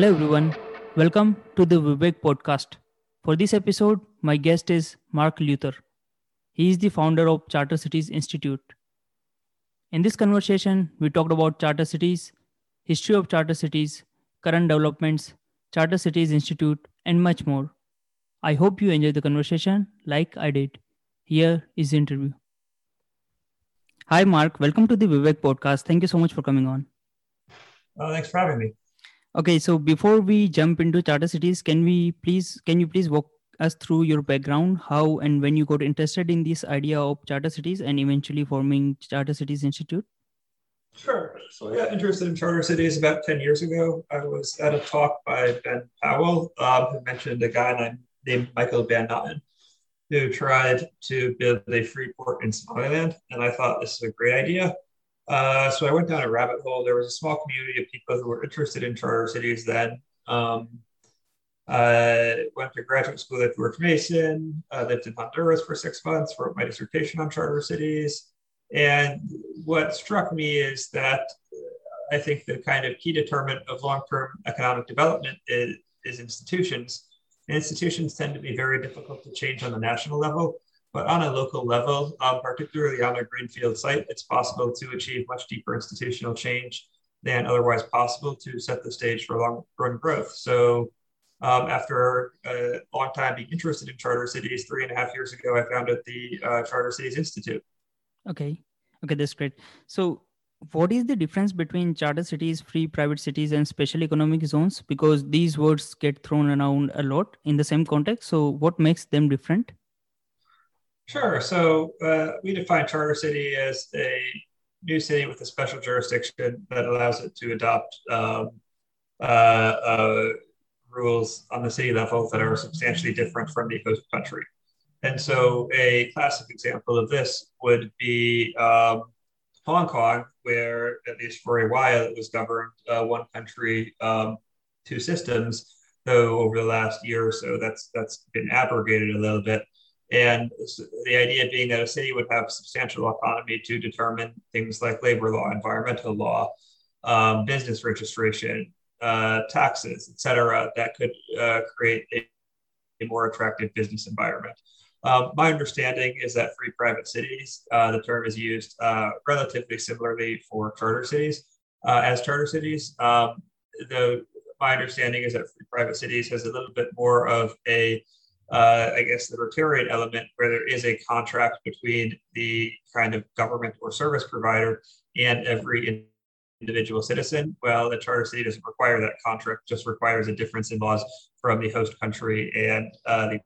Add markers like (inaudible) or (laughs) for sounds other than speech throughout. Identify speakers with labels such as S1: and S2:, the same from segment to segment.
S1: Hello, everyone. Welcome to the Vivek podcast. For this episode, my guest is Mark Lutter. He is the founder of Charter Cities Institute. In this conversation, we talked about charter cities, history of charter cities, current developments, Charter Cities Institute, and much more. I hope you enjoyed the conversation like I did. Here is the interview. Hi, Mark. Welcome to the Vivek podcast. Thank you so much for coming on.
S2: Oh, thanks for having me.
S1: Okay, so before we jump into charter cities, can we please can you please walk us through your background, how and when you got interested in this idea of charter cities and eventually forming Charter Cities Institute?
S2: Sure. So I got interested in charter cities about 10 years ago. I was at a talk by Ben Powell, um, who mentioned a guy named Michael Van Notten, who tried to build a free port in Somaliland. And I thought this is a great idea. Uh, so I went down a rabbit hole. There was a small community of people who were interested in charter cities then. Um, I went to graduate school at George Mason, uh, lived in Honduras for six months, wrote my dissertation on charter cities. And what struck me is that I think the kind of key determinant of long term economic development is, is institutions institutions tend to be very difficult to change on the national level, but on a local level, um, particularly on a greenfield site, it's possible to achieve much deeper institutional change than otherwise possible to set the stage for long run growth. So um, after a long time being interested in charter cities, three and a half years ago, I founded the uh, Charter Cities Institute.
S1: Okay. Okay, that's great. So what is the difference between charter cities, free private cities, and special economic zones? Because these words get thrown around a lot in the same context. So, what makes them different?
S2: Sure. So, uh, we define charter city as a new city with a special jurisdiction that allows it to adopt um, uh, uh, rules on the city level that are substantially different from the host country. And so, a classic example of this would be um, Hong Kong, where at least for a while it was governed uh, one country, um, two systems. Though over the last year or so, that's that's been abrogated a little bit. And the idea being that a city would have substantial autonomy to determine things like labor law, environmental law, um, business registration, uh, taxes, et cetera, that could uh, create a, a, more attractive business environment. Um, my understanding is that free private cities, uh, the term is used uh, relatively similarly for charter cities. Uh, as charter cities, um, the, my understanding is that free private cities has a little bit more of a, uh, I guess, libertarian element where there is a contract between the kind of government or service provider and every individual citizen. Well, the charter city doesn't require that contract, just requires a difference in laws from the host country and uh, the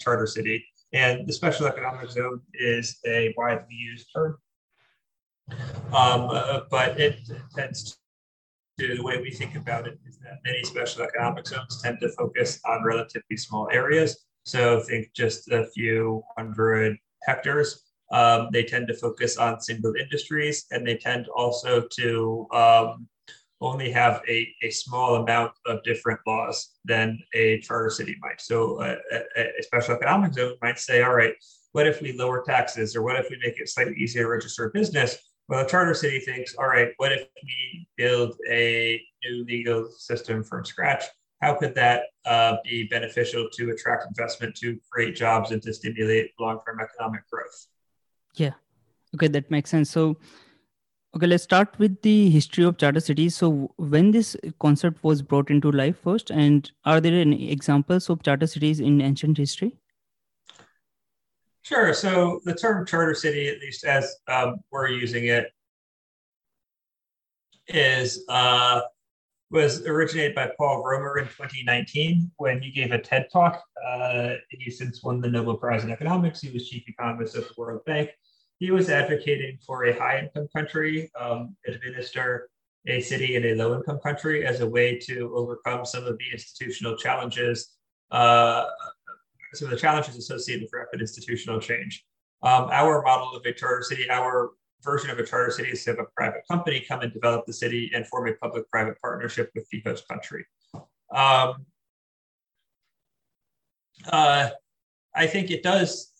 S2: charter city. And the special economic zone is a widely used term, um, uh, but it tends to, the way we think about it is that many special economic zones tend to focus on relatively small areas. So think just a few hundred hectares. Um, they tend to focus on single industries and they tend also to um, only have a, a small amount of different laws than a charter city might. So uh, a, a, special economic zone might say, all right, what if we lower taxes or what if we make it slightly easier to register a business? Well, a charter city thinks, all right, what if we build a new legal system from scratch? How could that uh, be beneficial to attract investment, to create jobs, and to stimulate long term economic growth?
S1: Yeah. Okay, that makes sense. So, Okay, let's start with the history of charter cities. So, when this concept was brought into life first, and are there any examples of charter cities in ancient history?
S2: Sure. So, the term charter city, at least as um, we're using it, is uh, was originated by Paul Romer in 2019 when he gave a TED talk. Uh, he since won the Nobel Prize in Economics. He was chief economist of the World Bank he was advocating for a high income country um, administer a city in a low income country as a way to overcome some of the institutional challenges, uh, some of the challenges associated with rapid institutional change. Um, our model of a charter city, our version of a charter city is to have a private company come and develop the city and form a public private partnership with the host country. Um, uh, I think it does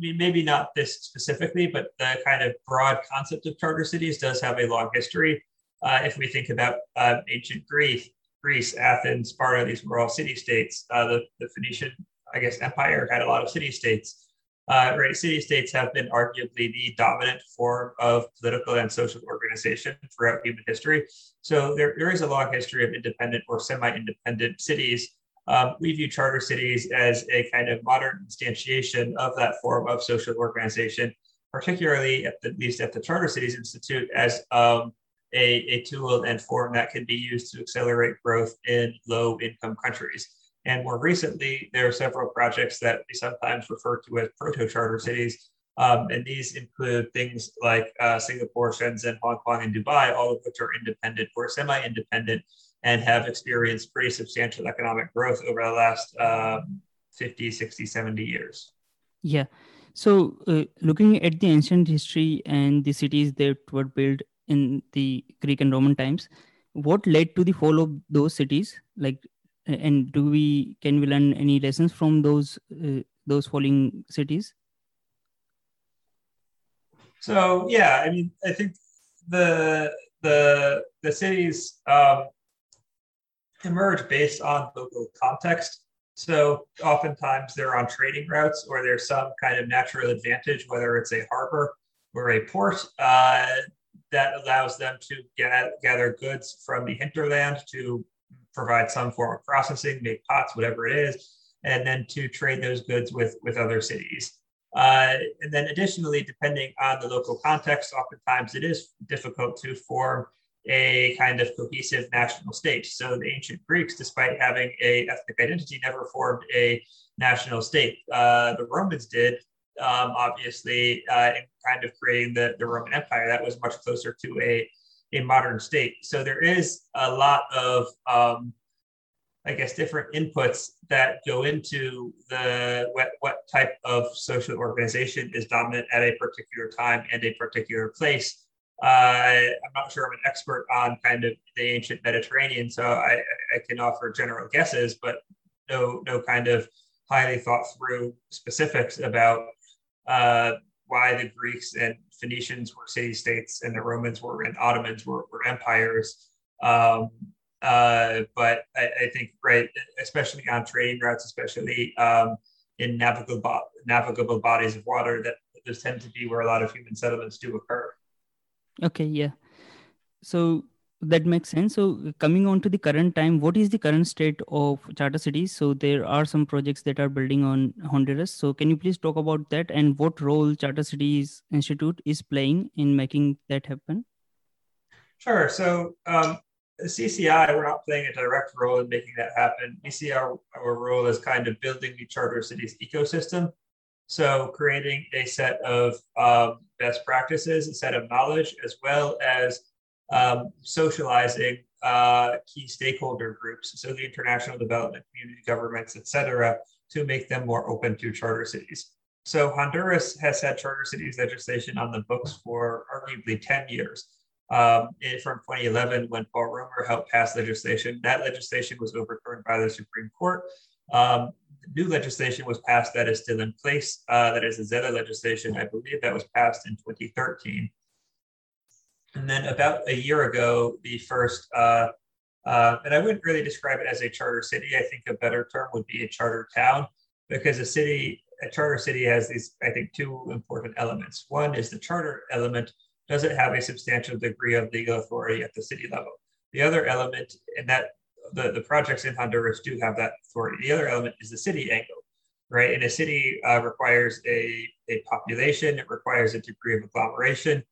S2: I mean, maybe not this specifically, but the kind of broad concept of charter cities does have a long history. Uh, if we think about uh, ancient Greece, Greece, Athens, Sparta, these were all city states. Uh, the, the Phoenician, I guess, empire had a lot of city states. Uh, right, city states have been arguably the dominant form of political and social organization throughout human history. So there, there is a long history of independent or semi-independent cities. Um, we view charter cities as a kind of modern instantiation of that form of social organization, particularly at the, at least at the Charter Cities Institute as um, a, a tool and form that can be used to accelerate growth in low income countries. And more recently, there are several projects that we sometimes refer to as proto charter cities. Um, and these include things like uh, Singapore, Shenzhen, Hong Kong, and Dubai, all of which are independent or semi independent and have experienced pretty substantial economic growth over the last um, 50, 60, 70 years.
S1: Yeah. So, uh, looking at the ancient history and the cities that were built in the Greek and Roman times, what led to the fall of those cities? Like, and do we can we learn any lessons from those uh, those falling cities?
S2: So yeah, I mean, I think the the the cities um, emerge based on local context. So oftentimes they're on trading routes or there's some kind of natural advantage, whether it's a harbor or a port uh, that allows them to get, gather goods from the hinterland to provide some form of processing, make pots, whatever it is, and then to trade those goods with, with other cities. Uh, and then additionally, depending on the local context, oftentimes it is difficult to form a kind of cohesive national state. So the ancient Greeks, despite having a ethnic identity, never formed a national state. Uh, the Romans did, um, obviously, uh, in kind of creating the, the Roman Empire. That was much closer to a, a modern state. So there is a lot of, um, I guess, different inputs that go into the what, what type of social organization is dominant at a particular time and a particular place. Uh, I'm not sure I'm an expert on kind of the ancient Mediterranean, so I, I can offer general guesses, but no no kind of highly thought through specifics about uh, why the Greeks and Phoenicians were city states and the Romans were and Ottomans were, were empires. Um, uh, but I, I, think, right, especially on trading routes, especially um, in navigable, navigable bodies of water, that those tend to be where a lot of human settlements do occur.
S1: Okay, yeah. So that makes sense. So coming on to the current time, what is the current state of charter cities? So there are some projects that are building on Honduras. So can you please talk about that and what role Charter Cities Institute is playing in making that happen?
S2: Sure. So um, CCI, we're not playing a direct role in making that happen. We see our, our role as kind of building the charter cities ecosystem. So creating a set of um, best practices, a set of knowledge, as well as um, socializing uh, key stakeholder groups, so the international development community, governments, et cetera, to make them more open to charter cities. So Honduras has had charter cities legislation on the books for arguably 10 years. Um, from 2011, when Paul Romer helped pass legislation, that legislation was overturned by the Supreme Court. Um, new legislation was passed that is still in place. Uh, that is the ZEDE legislation. I believe that was passed in 2013. And then about a year ago, the first, uh, uh, and I wouldn't really describe it as a charter city. I think a better term would be a charter town because a city, a charter city has these, I think, two important elements. One is the charter element. Does it have a substantial degree of legal authority at the city level? The other element, and that the, the projects in Honduras do have that authority. The other element is the city angle, right? And a city uh, requires a, a population, it requires a degree of agglomeration.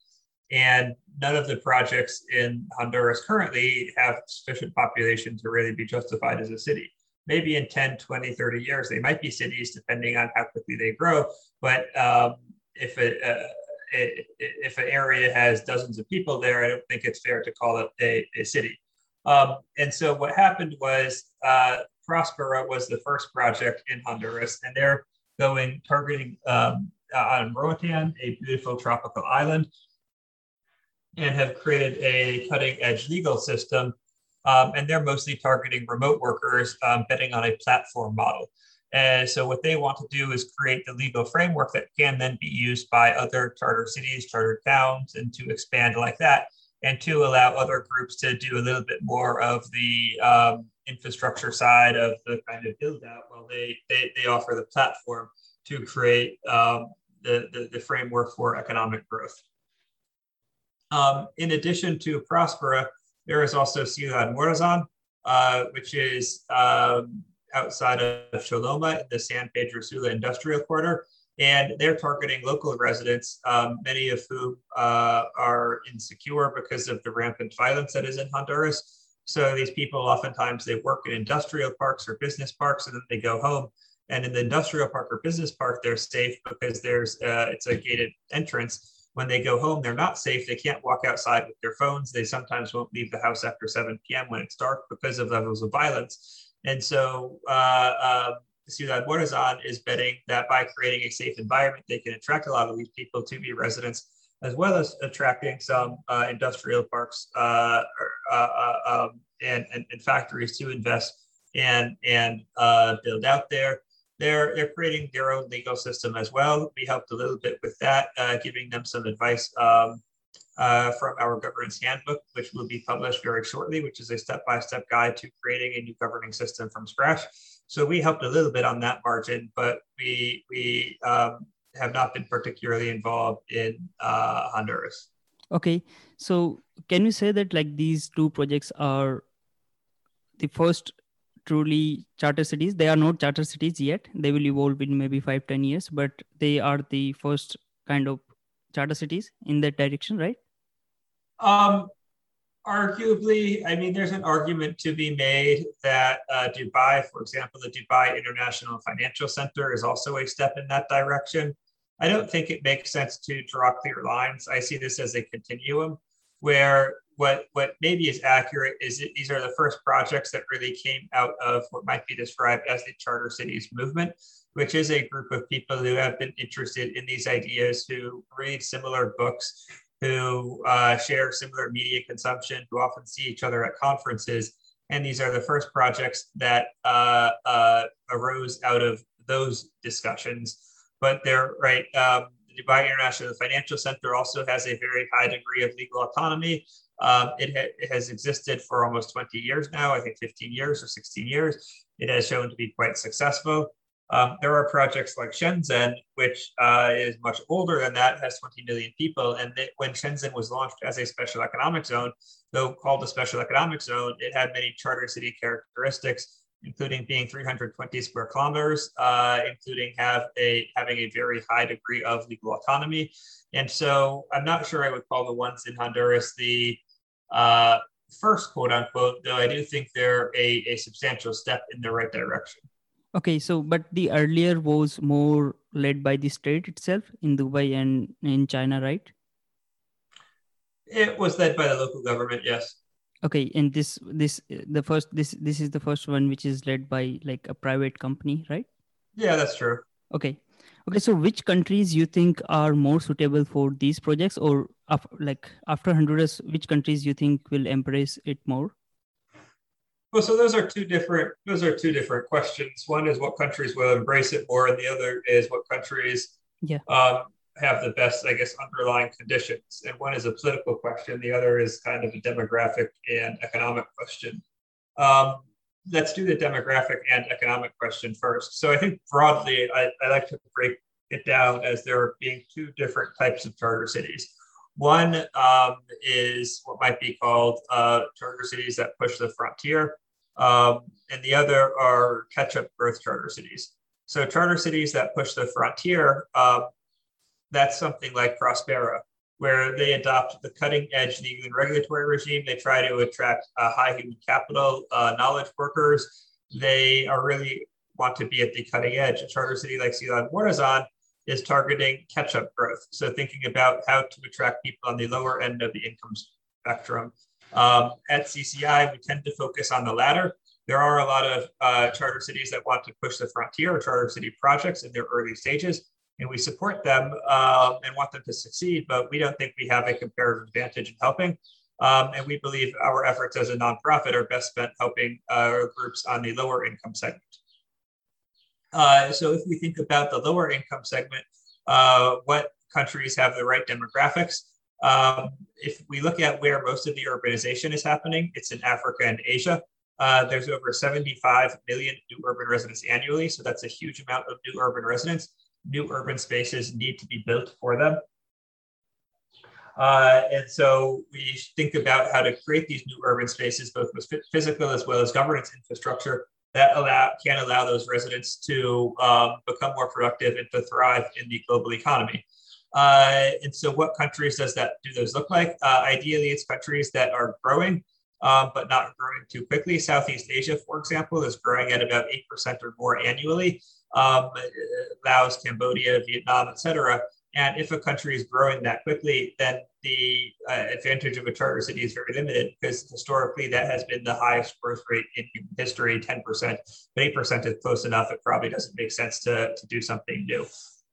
S2: And none of the projects in Honduras currently have sufficient population to really be justified as a city. Maybe in 10, 20, 30 years, they might be cities depending on how quickly they grow. But um, if it, uh, if an area has dozens of people there, I don't think it's fair to call it a, a city. Um, and so what happened was uh, Prospera was the first project in Honduras, and they're going targeting um, on Roatan, a beautiful tropical island, and have created a cutting edge legal system. Um, and they're mostly targeting remote workers, um, betting on a platform model. And so, what they want to do is create the legal framework that can then be used by other charter cities, charter towns, and to expand like that and to allow other groups to do a little bit more of the um, infrastructure side of the kind of build out while they, they, they offer the platform to create um, the, the, the, framework for economic growth. Um, in addition to Prospera, there is also Ciudad Morazan, uh, which is um, outside of Choloma the San Pedro Sula industrial quarter. And they're targeting local residents, um, many of whom uh, are insecure because of the rampant violence that is in Honduras. So these people oftentimes they work in industrial parks or business parks, and then they go home. And in the industrial park or business park, they're safe because there's uh, it's a gated entrance. When they go home, they're not safe. They can't walk outside with their phones. They sometimes won't leave the house after 7 p.m. when it's dark because of levels of violence. And so uh, uh, Ciudad Morazan is betting that by creating a safe environment, they can attract a lot of these people to be residents, as well as attracting some uh, industrial parks uh, uh, uh, um, and, and, and, factories to invest and, and uh, build out there. They're, they're creating their own legal system as well. We helped a little bit with that, giving them some advice um, uh, from our governance handbook, which will be published very shortly, which is a step-by-step guide to creating a new governing system from scratch. So we helped a little bit on that margin, but we we um, have not been particularly involved in uh, Honduras.
S1: Okay, so can you say that like these two projects are the first truly charter cities? They are not charter cities yet. They will evolve in maybe five ten years, but they are the first kind of charter cities in that direction, right?
S2: Um, arguably, I mean, there's an argument to be made that uh, Dubai, for example, the Dubai International Financial Center is also a step in that direction. I don't think it makes sense to draw clear lines. I see this as a continuum where what, what maybe is accurate is that these are the first projects that really came out of what might be described as the Charter Cities movement, which is a group of people who have been interested in these ideas, who read similar books, who uh, share similar media consumption, who often see each other at conferences. And these are the first projects that uh, uh, arose out of those discussions. But they're right. Um, Dubai International Financial Center also has a very high degree of legal autonomy. Um, it, ha- it, has existed for almost 20 years now, I think 15 years or 16 years. It has shown to be quite successful. Um, there are projects like Shenzhen, which uh, is much older than that, has 20 million people. And they, when Shenzhen was launched as a special economic zone, though called a special economic zone, it had many charter city characteristics, including being 320 square kilometers, uh, including have a having a very high degree of legal autonomy. And so I'm not sure I would call the ones in Honduras the uh, first quote unquote, though I do think they're a, a substantial step in the right direction.
S1: Okay, so but the earlier was more led by the state itself in Dubai and in China, right?
S2: It was led by the local government, yes.
S1: Okay, and this this the first this this is the first one which is led by like a private company, right?
S2: Yeah, that's true.
S1: Okay. Okay, so which countries you think are more suitable for these projects or like after Honduras, which countries you think will embrace it more?
S2: Well, so those are two different those are two different questions. One is what countries will embrace it more, and the other is what countries
S1: yeah.
S2: um, have the best, I guess, underlying conditions. And one is a political question. The other is kind of a demographic and economic question. Um, let's do the demographic and economic question first. So I think broadly, I, I like to break it down as there being two different types of charter cities. One um, is what might be called uh, charter cities that push the frontier, um, and the other are catch up growth charter cities. So, charter cities that push the frontier, uh, that's something like Prospera, where they adopt the cutting edge and regulatory regime. They try to attract uh, high human capital, uh, knowledge workers. They are really want to be at the cutting edge. A charter city like Ciudad Morazan is targeting catch up growth. So, thinking about how to attract people on the lower end of the income spectrum. Um, at CCI, we tend to focus on the latter. There are a lot of uh, charter cities that want to push the frontier or charter city projects in their early stages, and we support them uh, and want them to succeed, but we don't think we have a comparative advantage in helping. Um, and we believe our efforts as a nonprofit are best spent helping uh, groups on the lower income segment. Uh, so if we think about the lower income segment, uh, what countries have the right demographics? Um, if we look at where most of the urbanization is happening, it's in Africa and Asia. Uh, there's over 75 million new urban residents annually, so that's a huge amount of new urban residents. New urban spaces need to be built for them. Uh, and so we think about how to create these new urban spaces, both with physical as well as governance infrastructure that allow can allow those residents to um, become more productive and to thrive in the global economy. Uh, and so, what countries does that do those look like? Uh, ideally, it's countries that are growing, um, but not growing too quickly. Southeast Asia, for example, is growing at about eight percent or more annually. Um, Laos, Cambodia, Vietnam, etc. And if a country is growing that quickly, then the uh, advantage of a charter city is very limited because historically that has been the highest growth rate in history, 10%. But 8% is close enough. It probably doesn't make sense to, to do something new.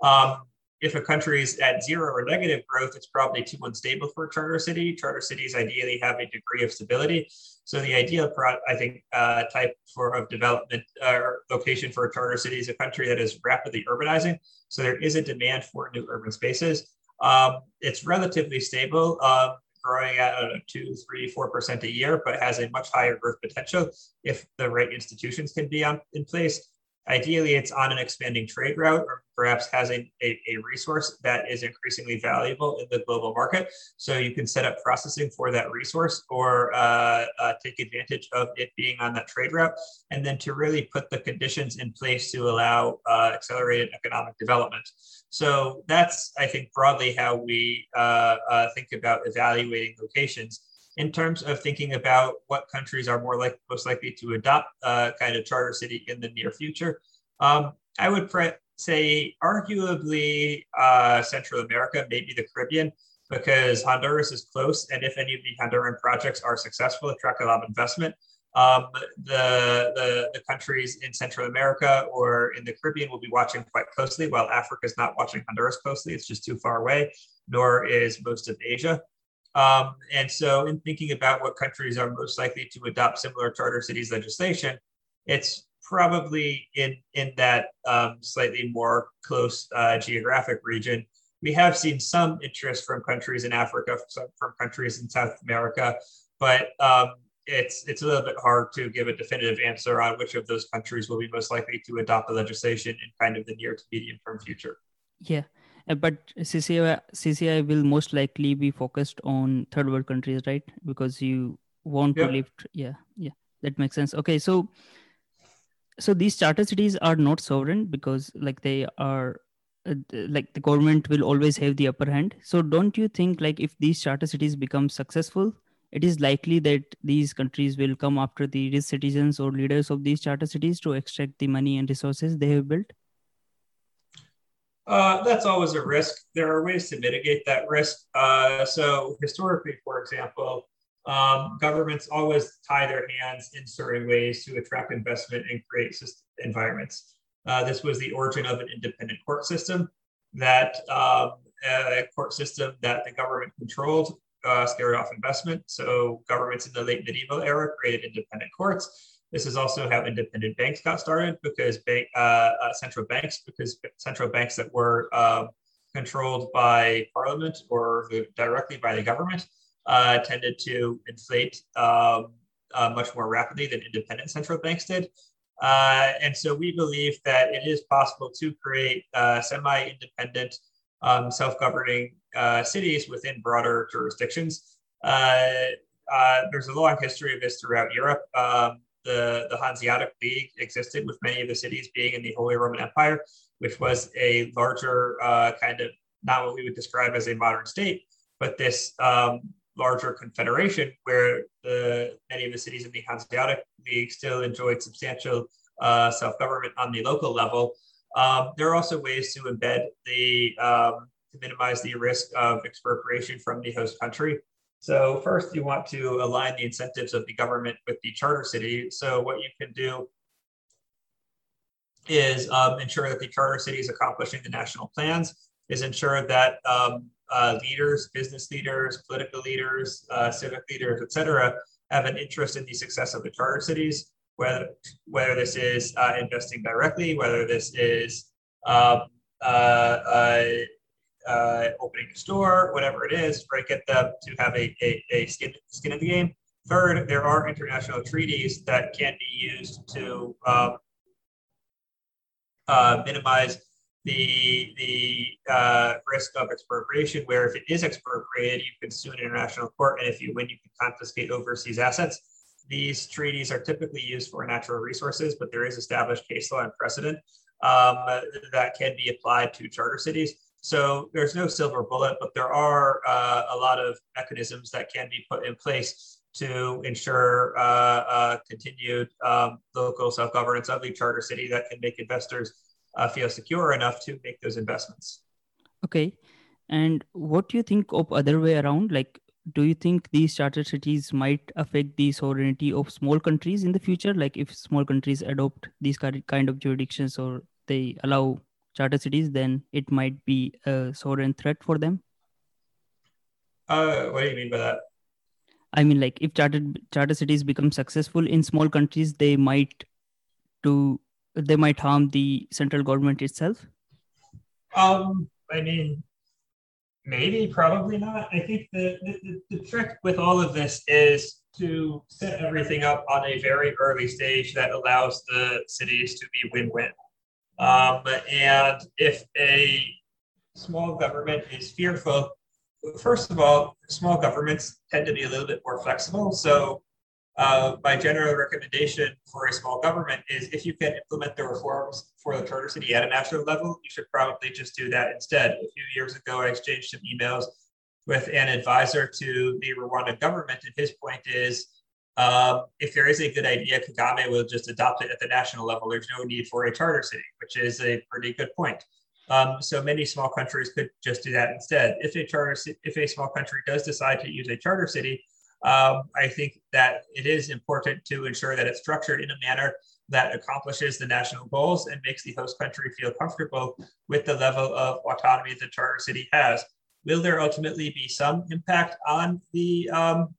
S2: Um, if a country is at zero or negative growth, it's probably too unstable for a charter city. Charter cities ideally have a degree of stability. So the ideal, I think, uh, type for of development uh, or location for a charter city is a country that is rapidly urbanizing. So there is a demand for new urban spaces. Um, it's relatively stable, um, growing at uh, two, three, four percent a year, but has a much higher growth potential if the right institutions can be on, in place. Ideally, it's on an expanding trade route or perhaps has a, a, a, resource that is increasingly valuable in the global market. So you can set up processing for that resource or uh, uh, take advantage of it being on that trade route. And then to really put the conditions in place to allow uh, accelerated economic development. So that's, I think, broadly how we uh, uh, think about evaluating locations in terms of thinking about what countries are more like most likely to adopt a uh, kind of charter city in the near future, um, I would pre- say arguably uh, Central America, maybe the Caribbean, because Honduras is close, and if any of the Honduran projects are successful, attract a lot of investment. Um, the, the, the countries in Central America or in the Caribbean will be watching quite closely, while Africa is not watching Honduras closely. It's just too far away, nor is most of Asia. Um, and so, in thinking about what countries are most likely to adopt similar charter cities legislation, it's probably in in that um, slightly more close uh, geographic region. We have seen some interest from countries in Africa, from countries in South America, but um, it's it's a little bit hard to give a definitive answer on which of those countries will be most likely to adopt the legislation in kind of the near to medium term future.
S1: Yeah, but CCI, CCI will most likely be focused on third world countries, right? Because you want yep. to lift. Yeah, yeah, that makes sense. Okay, so so these charter cities are not sovereign because like they are uh, like the government will always have the upper hand so don't you think like if these charter cities become successful it is likely that these countries will come after the rich citizens or leaders of these charter cities to extract the money and resources they have built
S2: uh, that's always a risk. There are ways to mitigate that risk. Uh, so, historically, for example, um, governments always tie their hands in certain ways to attract investment and create environments. Uh, this was the origin of an independent court system that um, a court system that the government controlled uh, scared off investment. So governments in the late medieval era created independent courts this is also how independent banks got started because bank, uh, uh, central banks, because central banks that were uh, controlled by parliament or directly by the government uh, tended to inflate um, uh, much more rapidly than independent central banks did. Uh, and so we believe that it is possible to create semi-independent, um, self-governing cities within broader jurisdictions. there's a long history of this throughout Europe. Um, the, the Hanseatic League existed, with many of the cities being in the Holy Roman Empire, which was a larger uh, kind of not what we would describe as a modern state, but this um, larger confederation where the many of the cities in the Hanseatic League still enjoyed substantial uh, self-government on the local level. Um, there are also ways to embed the um, to minimize the risk of expropriation from the host country. So first you want to align the incentives of the government with the charter city. So what you can do is um, ensure that the charter city is accomplishing the national plans, is ensure that um, uh, leaders, business leaders, political leaders, uh, civic leaders, et cetera, have an interest in the success of the charter cities, whether, whether this is uh, investing directly, whether this is um, uh, opening a store, whatever it is, right? Get them to have a, a, a skin, skin in the game. Third, there are international treaties that can be used to um, uh, minimize the the uh, risk of expropriation, where if it is expropriated, you can sue an international court, and if you win, you can confiscate overseas assets. These treaties are typically used for natural resources, but there is established case law and precedent um, that can be applied to charter cities. So there's no silver bullet, but there are uh, a lot of mechanisms that can be put in place to ensure uh, uh, continued um, local self-governance of the charter city that can make investors uh, feel secure enough to make those investments.
S1: Okay. And what do you think of other way around? Like do you think these charter cities might affect the sovereignty of small countries in the future like if small countries adopt these kind of jurisdictions or they allow charter cities then it might be a sovereign threat for them
S2: uh, what do you mean by that
S1: i mean like if charter charter cities become successful in small countries they might do they might harm the central government itself
S2: um i mean Maybe, probably not. I think the, the, the trick with all of this is to set everything up on a very early stage that allows the cities to be win-win. Um, and if a small government is fearful, first of all, small governments tend to be a little bit more flexible. So uh, my general recommendation for a small government is if you can implement the reforms for the charter city at a national level, you should probably just do that instead. A few years ago, I exchanged some emails with an advisor to the Rwandan government, and his point is um, if there is a good idea, Kagame will just adopt it at the national level. There's no need for a charter city, which is a pretty good point. Um, so many small countries could just do that instead. If a charter, if a small country does decide to use a charter city, um, I think that it is important to ensure that it's structured in a manner that accomplishes the national goals and makes the host country feel comfortable with the level of autonomy the charter city has. Will there ultimately be some impact on the um,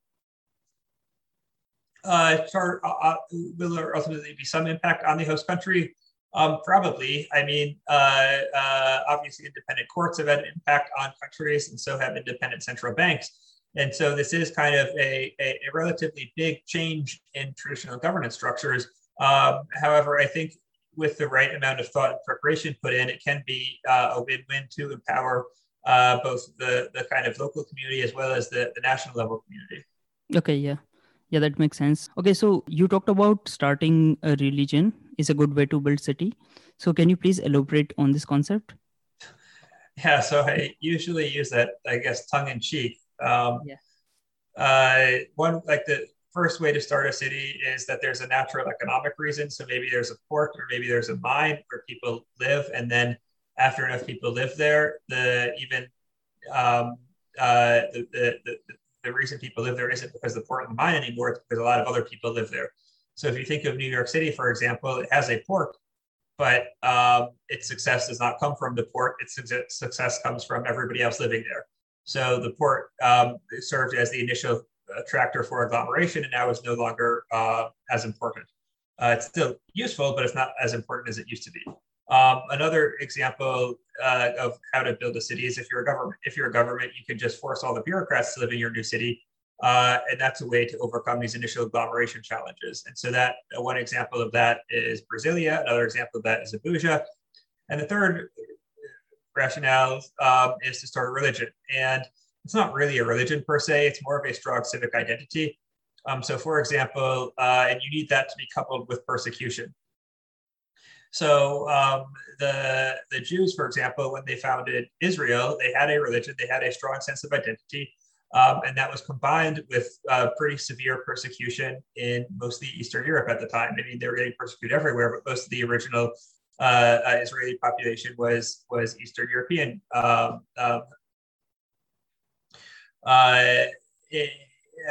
S2: uh, chart? Uh, uh, will there ultimately be some impact on the host country? Um, probably. I mean, uh, uh, obviously, independent courts have had an impact on countries, and so have independent central banks. And so this is kind of a, a, a relatively big change in traditional governance structures. Um, however, I think with the right amount of thought and preparation put in, it can be uh, a win-win to empower uh, both the, the kind of local community as well as the, the national level community.
S1: Okay, yeah. Yeah, that makes sense. Okay, so you talked about starting a religion is a good way to build city. So can you please elaborate on this concept? (laughs)
S2: Yeah, so I usually use that, I guess, tongue in cheek um, yeah. Uh, one like the first way to start a city is that there's a natural economic reason. So maybe there's a port or maybe there's a mine where people live, and then after enough people live there, the even um, uh, the, the, the, the reason people live there isn't because the port and the mine anymore, it's because a lot of other people live there. So if you think of New York City, for example, it has a port, but um, its success does not come from the port. Its success comes from everybody else living there. So the port um, served as the initial attractor for agglomeration and now is no longer uh, as important. Uh, it's still useful, but it's not as important as it used to be. Um, another example uh, of how to build a city is if you're a government. If you're a government, you can just force all the bureaucrats to live in your new city, uh, and that's a way to overcome these initial agglomeration challenges. And so that uh, one example of that is Brasilia. Another example of that is Abuja. And the third rationale um, is to start a religion. And it's not really a religion per se, it's more of a strong civic identity. Um, so, for example, uh, and you need that to be coupled with persecution. So, um, the, the Jews, for example, when they founded Israel, they had a religion, they had a strong sense of identity. Um, and that was combined with uh, pretty severe persecution in mostly Eastern Europe at the time. I mean, they were getting persecuted everywhere, but most of the original uh, uh, Israeli population was was Eastern European. Um, um, uh, it,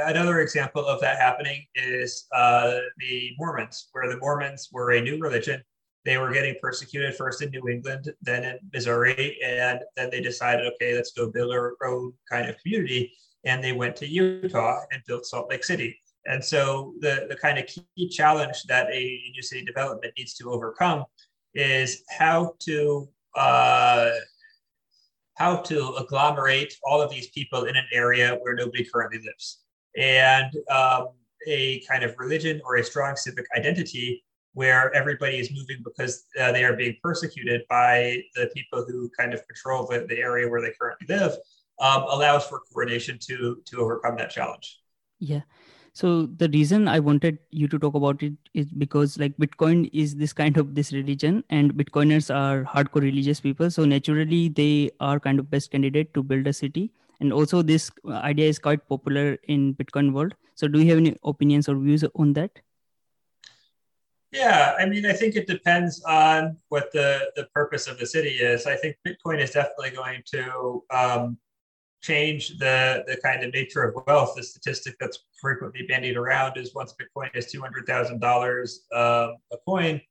S2: another example of that happening is uh, the Mormons, where the Mormons were a new religion. They were getting persecuted first in New England, then in Missouri, and then they decided, okay, let's go build our own kind of community. And they went to Utah and built Salt Lake City. And so the, the kind of key challenge that a new city development needs to overcome is how to uh, how to agglomerate all of these people in an area where nobody currently lives. And um, a kind of religion or a strong civic identity where everybody is moving because uh, they are being persecuted by the people who kind of control the, the area where they currently live um, allows for coordination to to overcome that challenge.
S1: Yeah. So the reason I wanted you to talk about it is because like Bitcoin is this kind of this religion and Bitcoiners are hardcore religious people. So naturally they are kind of best candidate to build a city. And also this idea is quite popular in Bitcoin world. So do you have any opinions or views on that?
S2: Yeah, I mean, I think it depends on what the, the purpose of the city is. I think Bitcoin is definitely going to um, change the, the kind of nature of wealth. The statistic that's frequently bandied around is once Bitcoin is $200,000 um, a coin,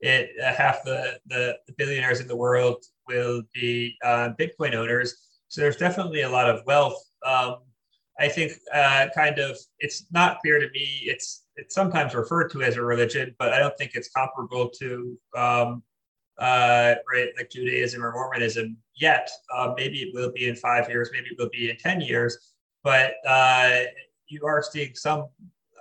S2: it uh, half the, the, billionaires in the world will be uh, Bitcoin owners. So there's definitely a lot of wealth. Um, I think uh, kind of it's not clear to me. It's it's sometimes referred to as a religion, but I don't think it's comparable to um, uh, right, like Judaism or Mormonism yet. Uh, maybe it will be in five years, maybe it will be in 10 years, but uh, you are seeing some,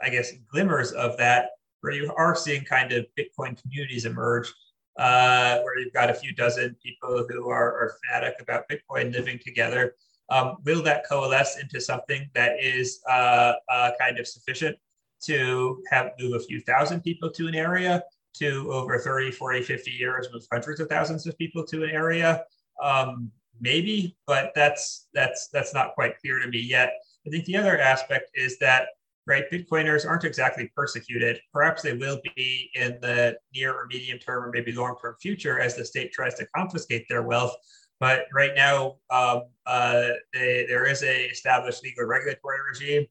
S2: I guess, glimmers of that where you are seeing kind of Bitcoin communities emerge. Uh, where you've got a few dozen people who are, are fanatic about Bitcoin living together. Um, will that coalesce into something that is uh, uh, kind of sufficient to have move a few thousand people to an area? to over 30, 40, 50 years move hundreds of thousands of people to an area? Um, maybe, but that's that's that's not quite clear to me yet. I think the other aspect is that right Bitcoiners aren't exactly persecuted. Perhaps they will be in the near or medium term or maybe long term future as the state tries to confiscate their wealth. But right now, um, uh, they, there is a established legal regulatory regime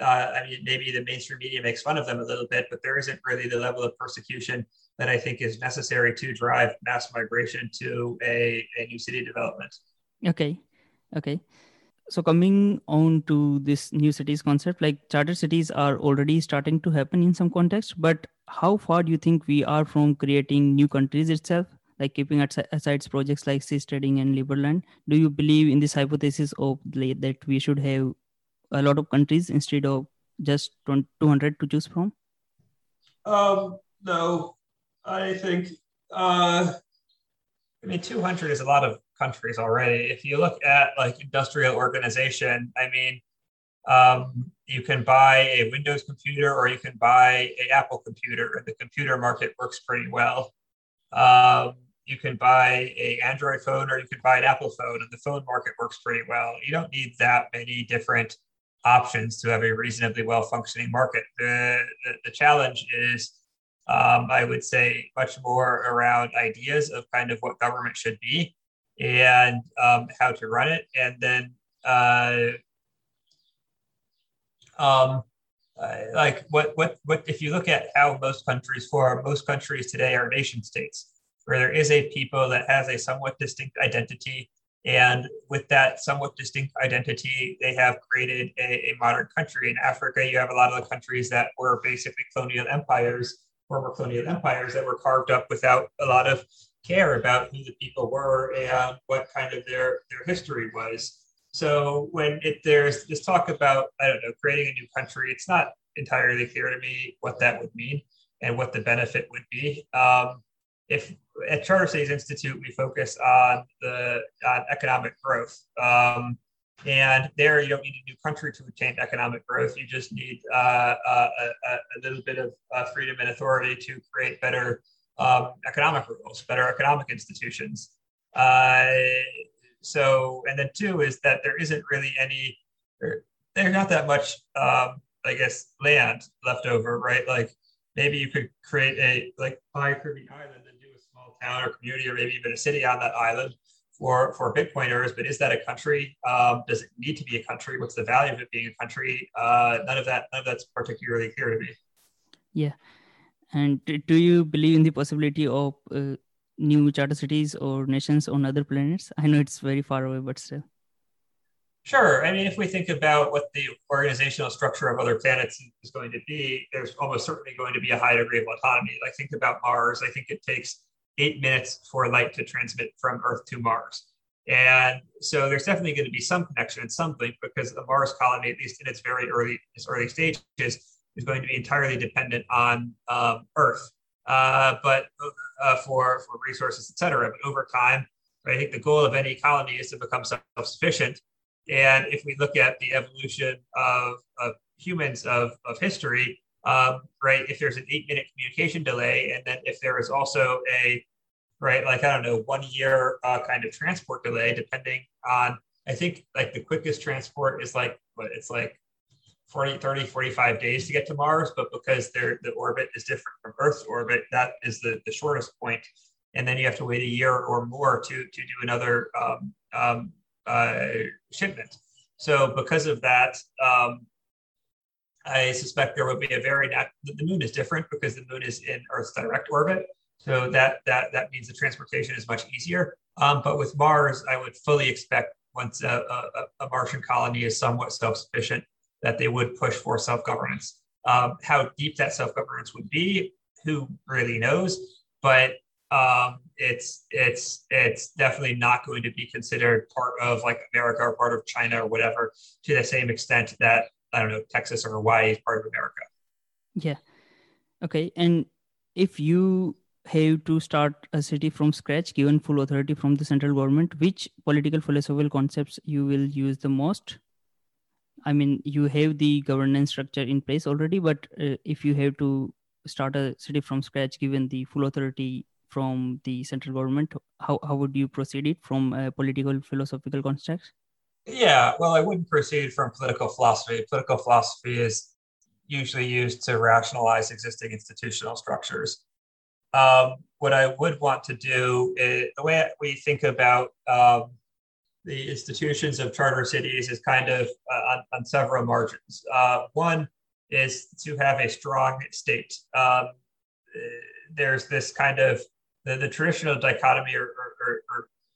S2: uh, I mean, maybe the mainstream media makes fun of them a little bit, but there isn't really the level of persecution that I think is necessary to drive mass migration to a, a new city development.
S1: Okay. Okay. So coming on to this new cities concept, like charter cities are already starting to happen in some context, but how far do you think we are from creating new countries itself? Like keeping at aside projects like seasteading and Liberland, do you believe in this hypothesis of that we should have a lot of countries instead of just 200 to choose from?
S2: Um, no, I think, uh, I mean, 200 is a lot of countries already. If you look at like industrial organization, I mean, um, you can buy a Windows computer or you can buy a Apple computer, and the computer market works pretty well. Um, you can buy a Android phone or you can buy an Apple phone, and the phone market works pretty well. You don't need that many different options to have a reasonably well functioning market. The, the, the challenge is, um, I would say, much more around ideas of kind of what government should be and um, how to run it. And then, uh, um, uh, like what what what if you look at how most countries form most countries today are nation states where there is a people that has a somewhat distinct identity and with that somewhat distinct identity, they have created a, a, modern country. In Africa, you have a lot of the countries that were basically colonial empires, former colonial empires that were carved up without a lot of care about who the people were and what kind of their, their history was. So when it, there's this talk about, I don't know, creating a new country, it's not entirely clear to me what that would mean and what the benefit would be. Um, if at Charter Cities Institute, we focus on the on economic growth. Um, and there, you don't need a new country to attain economic growth. You just need uh, uh a, a, little bit of uh, freedom and authority to create better um, economic rules, better economic institutions. Uh, so, and then two is that there isn't really any, there's not that much, um, I guess, land left over, right? Like maybe you could create a like buy Caribbean Island town or community or maybe even a city on that island for for Bitcoiners. But is that a country? Um, does it need to be a country? What's the value of it being a country? Uh, none of that. None of that's particularly clear to me.
S1: Yeah, and do you believe in the possibility of uh, new charter cities or nations on other planets? I know it's very far away, but still.
S2: Sure. I mean, if we think about what the organizational structure of other planets is going to be, there's almost certainly going to be a high degree of autonomy. Like think about Mars. I think it takes eight minutes for light to transmit from Earth to Mars. And so there's definitely going to be some connection and something because the Mars colony, at least in its very early its early stages, is going to be entirely dependent on um, Earth, uh, but uh, for for resources, et cetera. But over time, right, I think the goal of any colony is to become self-sufficient. And if we look at the evolution of, of humans of, of history, um, right, if there's an eight-minute communication delay, and then if there is also a right? Like, I don't know, one year uh, kind of transport delay, depending on, I think like the quickest transport is like, what it's like 40, 30, 45 days to get to Mars, but because the orbit is different from Earth's orbit, that is the, the shortest point. And then you have to wait a year or more to, to do another um, um, uh, shipment. So because of that, um, I suspect there will be a very, nat- the moon is different because the moon is in Earth's direct orbit. So that that that means the transportation is much easier. Um, but with Mars, I would fully expect once a, a, a Martian colony is somewhat self-sufficient, that they would push for self-governance. Um, how deep that self-governance would be, who really knows? But um, it's it's it's definitely not going to be considered part of like America or part of China or whatever to the same extent that I don't know Texas or Hawaii is part of America.
S1: Yeah. Okay. And if you have to start a city from scratch given full authority from the central government which political philosophical concepts you will use the most i mean you have the governance structure in place already but uh, if you have to start a city from scratch given the full authority from the central government how, how would you proceed it from uh, political philosophical constructs
S2: yeah well i wouldn't proceed from political philosophy political philosophy is usually used to rationalize existing institutional structures um, what I would want to do is the way we think about um, the institutions of charter cities is kind of uh, on, on, several margins. Uh, one is to have a strong state. Um, there's this kind of the, the traditional dichotomy or, or,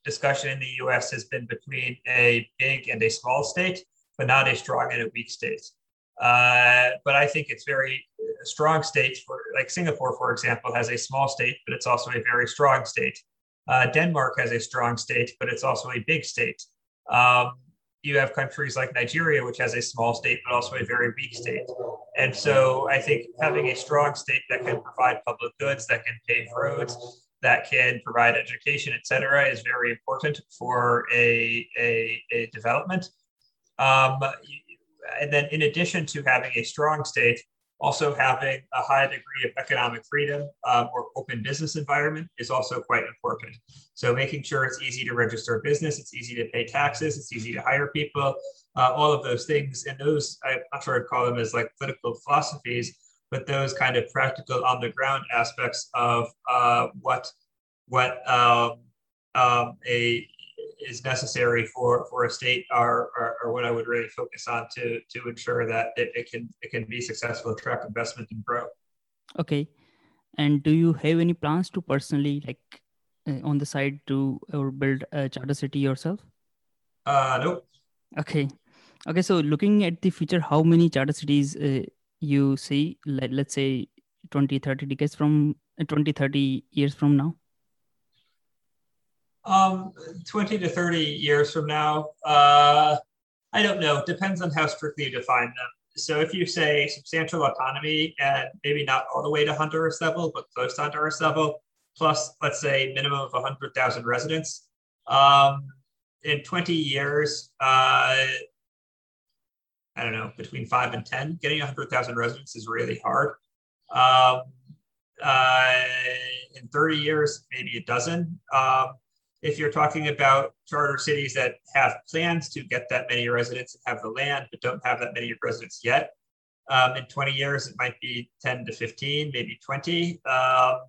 S2: discussion in the US has been between a big and a small state, but not a strong and a weak state. Uh, but I think it's very uh, strong states for like Singapore, for example, has a small state, but it's also a very strong state. Uh, Denmark has a strong state, but it's also a big state. Um, you have countries like Nigeria, which has a small state, but also a very weak state. And so I think having a strong state that can provide public goods, that can pave roads, that can provide education, et cetera, is very important for a, a, a development. Um, and then in addition to having a strong state, also having a high degree of economic freedom um, or open business environment is also quite important. So making sure it's easy to register a business, it's easy to pay taxes, it's easy to hire people, uh, all of those things. And those, I'm not sure I'd call them as like political philosophies, but those kind of practical on the ground aspects of uh, what what um, um, a is necessary for for a state are, are, are, what I would really focus on to to ensure that it, it can it can be successful, attract investment, and grow.
S1: Okay, and do you have any plans to personally like uh, on the side to or build a charter city yourself?
S2: Uh, nope.
S1: Okay, okay. So looking at the future, how many charter cities uh, you see? Let, let's say 20, 30 decades from uh, 20, 30 years from now.
S2: Um, 20 to 30 years from now, uh, I don't know. Depends on how strictly you define them. So if you say substantial autonomy and maybe not all the way to Honduras level, but close to Honduras level, plus let's say minimum of 100,000 residents, um, in 20 years, uh, I don't know, between five and 10, getting 100,000 residents is really hard. Um, uh, in 30 years, maybe a dozen. Um, if you're talking about charter cities that have plans to get that many residents and have the land, but don't have that many residents yet, um, in 20 years, it might be 10 to 15, maybe 20. Um,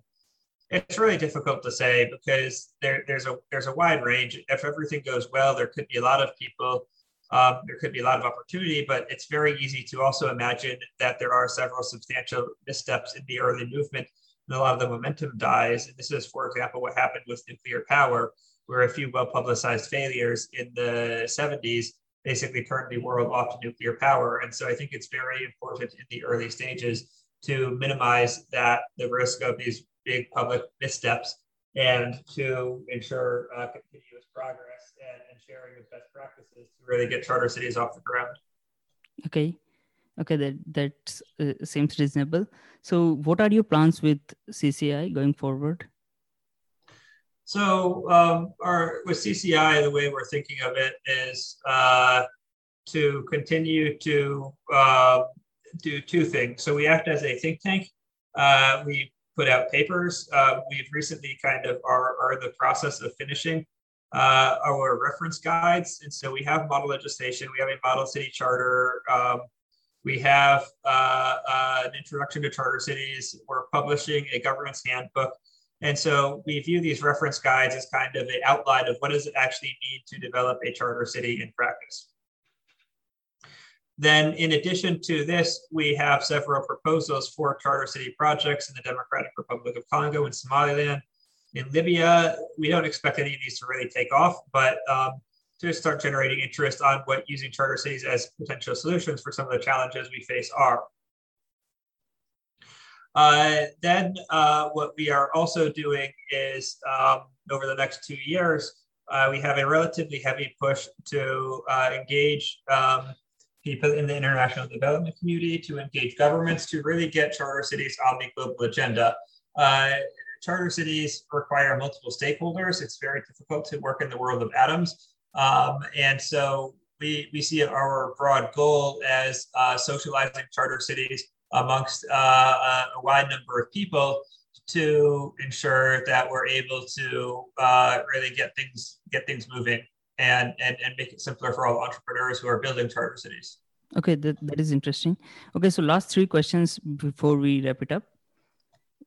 S2: it's really difficult to say because there, there's a there's a wide range. If everything goes well, there could be a lot of people. Um, there could be a lot of opportunity, but it's very easy to also imagine that there are several substantial missteps in the early movement and a lot of the momentum dies. And this is, for example, what happened with nuclear power, where a few well publicized failures in the 70s basically turned the world off to nuclear power. And so I think it's very important in the early stages to minimize that the risk of these big public missteps and to ensure uh, continuous progress and, and sharing of best practices to really get charter cities off the ground.
S1: Okay, okay, that that uh, seems reasonable. So, what are your plans with CCI going forward?
S2: So, um, our with CCI, the way we're thinking of it is uh, to continue to uh, do two things. So, we act as a think tank. Uh, we put out papers. Uh, we've recently kind of are, are in the process of finishing uh, our reference guides. And so we have model legislation, we have a model city charter, um, we have uh, uh, an introduction to charter cities, we're publishing a governance handbook. And so we view these reference guides as kind of an outline of what does it actually mean to develop a charter city in practice. Then in addition to this, we have several proposals for charter city projects in the Democratic Republic of Congo and Somaliland. In Libya, we don't expect any of these to really take off, but um, to start generating interest on what using charter cities as potential solutions for some of the challenges we face are. Uh, then uh, what we are also doing is um, over the next two years, uh, we have a relatively heavy push to uh, engage um, people in the international development community, to engage governments, to really get charter cities on the global agenda. Charter cities require multiple stakeholders. It's very difficult to work in the world of atoms. Um, and so we, we see our broad goal as uh, socializing charter cities amongst uh, uh, a wide number of people to ensure that we're able to uh, really get things get things moving and, and and make it simpler for all entrepreneurs who are building charter cities.
S1: Okay, that, that is interesting. Okay, so last three questions before we wrap it up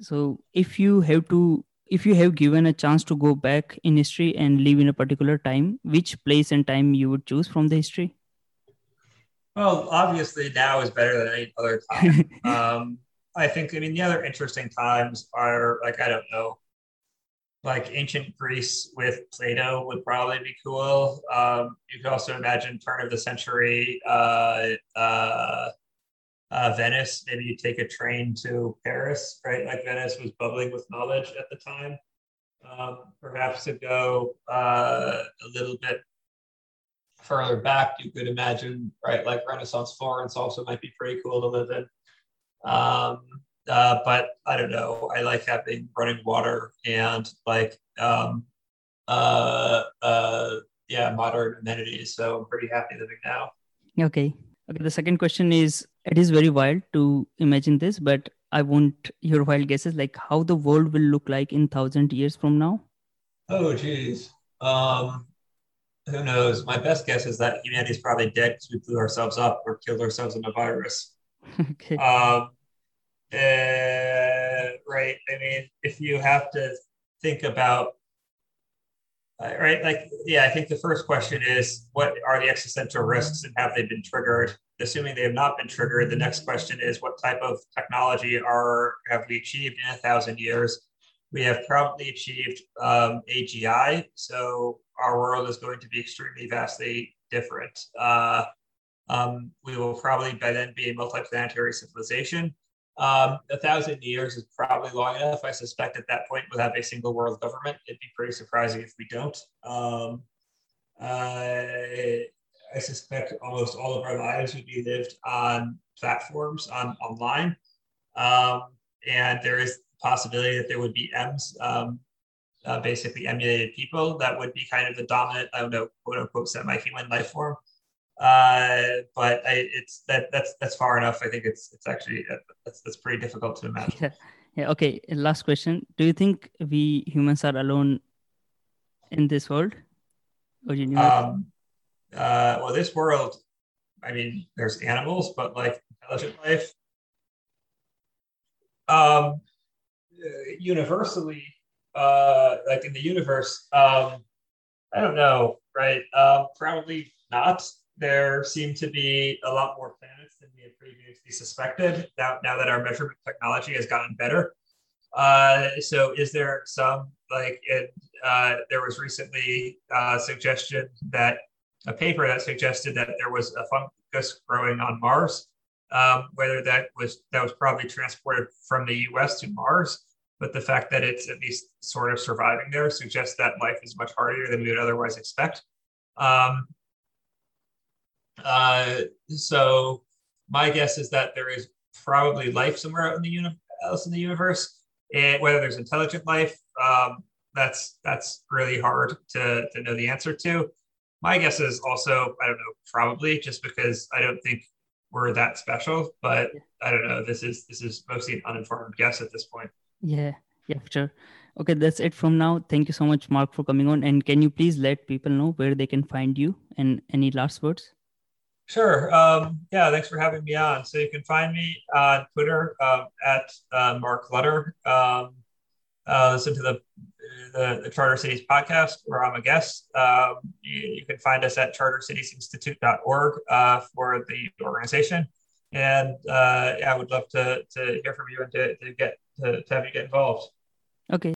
S1: so if you have to if you have given a chance to go back in history and live in a particular time which place and time you would choose from the history?
S2: Well obviously now is better than any other time. (laughs) Um, i think i mean the other interesting times are like i don't know like ancient greece with plato would probably be cool. Um, you could also imagine turn of the century uh, uh, uh, Vienna, maybe you take a train to Paris, right? Like Vienna was bubbling with knowledge at the time. Um, perhaps to go uh, a little bit further back, you could imagine, right? Like Renaissance Florence also might be pretty cool to live in. Um, uh, but I don't know. I like having running water and like, um, uh, uh, yeah, modern amenities. So I'm pretty happy living now.
S1: Okay. Okay. The second question is it is very wild to imagine this, but I want your wild guesses like how the world will look like in thousand years from now.
S2: Oh, geez. Um, who knows? My best guess is that humanity is probably dead because we blew ourselves up or killed ourselves in a virus. (laughs) okay. Um, uh, right. I mean, if you have to think about uh, right? Like, yeah, I think the first question is what are the existential risks and have they been triggered? Assuming they have not been triggered, the next question is what type of technology are have we achieved in a thousand years? We have probably achieved um, AGI, so our world is going to be extremely vastly different. Uh, um, we will probably by then be a multiplanetary civilization. Um, a thousand years is probably long enough. I suspect at that point we'll have a single world government. It'd be pretty surprising if we don't. Um, uh, I suspect almost all of our lives would be lived on platforms on online, um, and there is possibility that there would be ems, um, uh, basically emulated people that would be kind of the dominant, I don't know, quote unquote, semi-human life form. Uh, but I, it's that that's that's far enough. I think it's it's actually uh, that's that's pretty difficult to imagine.
S1: Yeah. yeah. Okay. Last question. Do you think we humans are alone in this world?
S2: Or you know? Um, uh, well, this world, I mean, there's animals, but like intelligent life, um, universally, uh, like in the universe, um, I don't know, right? Um, probably not there seem to be a lot more planets than we had previously suspected now, now that our measurement technology has gotten better. Uh, so is there some like it, uh, there was recently a uh, suggestion that a paper that suggested that there was a fungus growing on Mars, um, whether that was that was probably transported from the U.S. to Mars. but the fact that it's at least sort of surviving there suggests that life is much harder than we would otherwise expect. Um, uh, so my guess is that there is probably life somewhere out in the else in the universe, whether there's intelligent life, um, that's that's really hard to to know the answer to. My guess is also I don't know, probably just because I don't think we're that special, but I don't know. This is this is mostly an uninformed guess at this point.
S1: Yeah, yeah, sure. Okay, that's it from now. Thank you so much, Mark, for coming on. And can you please let people know where they can find you and any last words?
S2: Sure. Um, yeah, thanks for having me on. So you can find me on Twitter um, at uh, Mark Lutter. Um, uh, listen to the, the, the Charter Cities podcast where I'm a guest. Um, you, you, can find us at chartercitiesinstitute.org uh, for the organization. And uh, yeah, I would love to, to hear from you and to, to get to, to have you get involved.
S1: Okay.